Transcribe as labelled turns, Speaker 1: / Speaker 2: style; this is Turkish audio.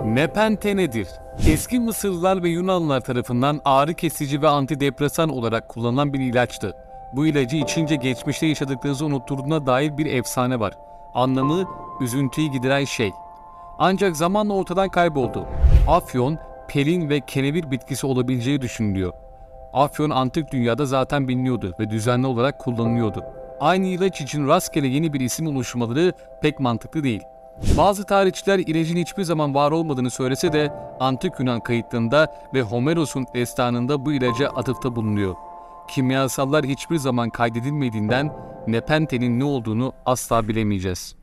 Speaker 1: Nepente nedir? Eski Mısırlılar ve Yunanlılar tarafından ağrı kesici ve antidepresan olarak kullanılan bir ilaçtı. Bu ilacı içince geçmişte yaşadıklarınızı unutturduğuna dair bir efsane var. Anlamı üzüntüyü gideren şey. Ancak zamanla ortadan kayboldu. Afyon, pelin ve kenevir bitkisi olabileceği düşünülüyor. Afyon antik dünyada zaten biliniyordu ve düzenli olarak kullanılıyordu. Aynı ilaç için rastgele yeni bir isim oluşmaları pek mantıklı değil. Bazı tarihçiler ilacın hiçbir zaman var olmadığını söylese de antik Yunan kayıtlarında ve Homeros'un destanında bu ilaca atıfta bulunuyor. Kimyasallar hiçbir zaman kaydedilmediğinden Nepente'nin ne olduğunu asla bilemeyeceğiz.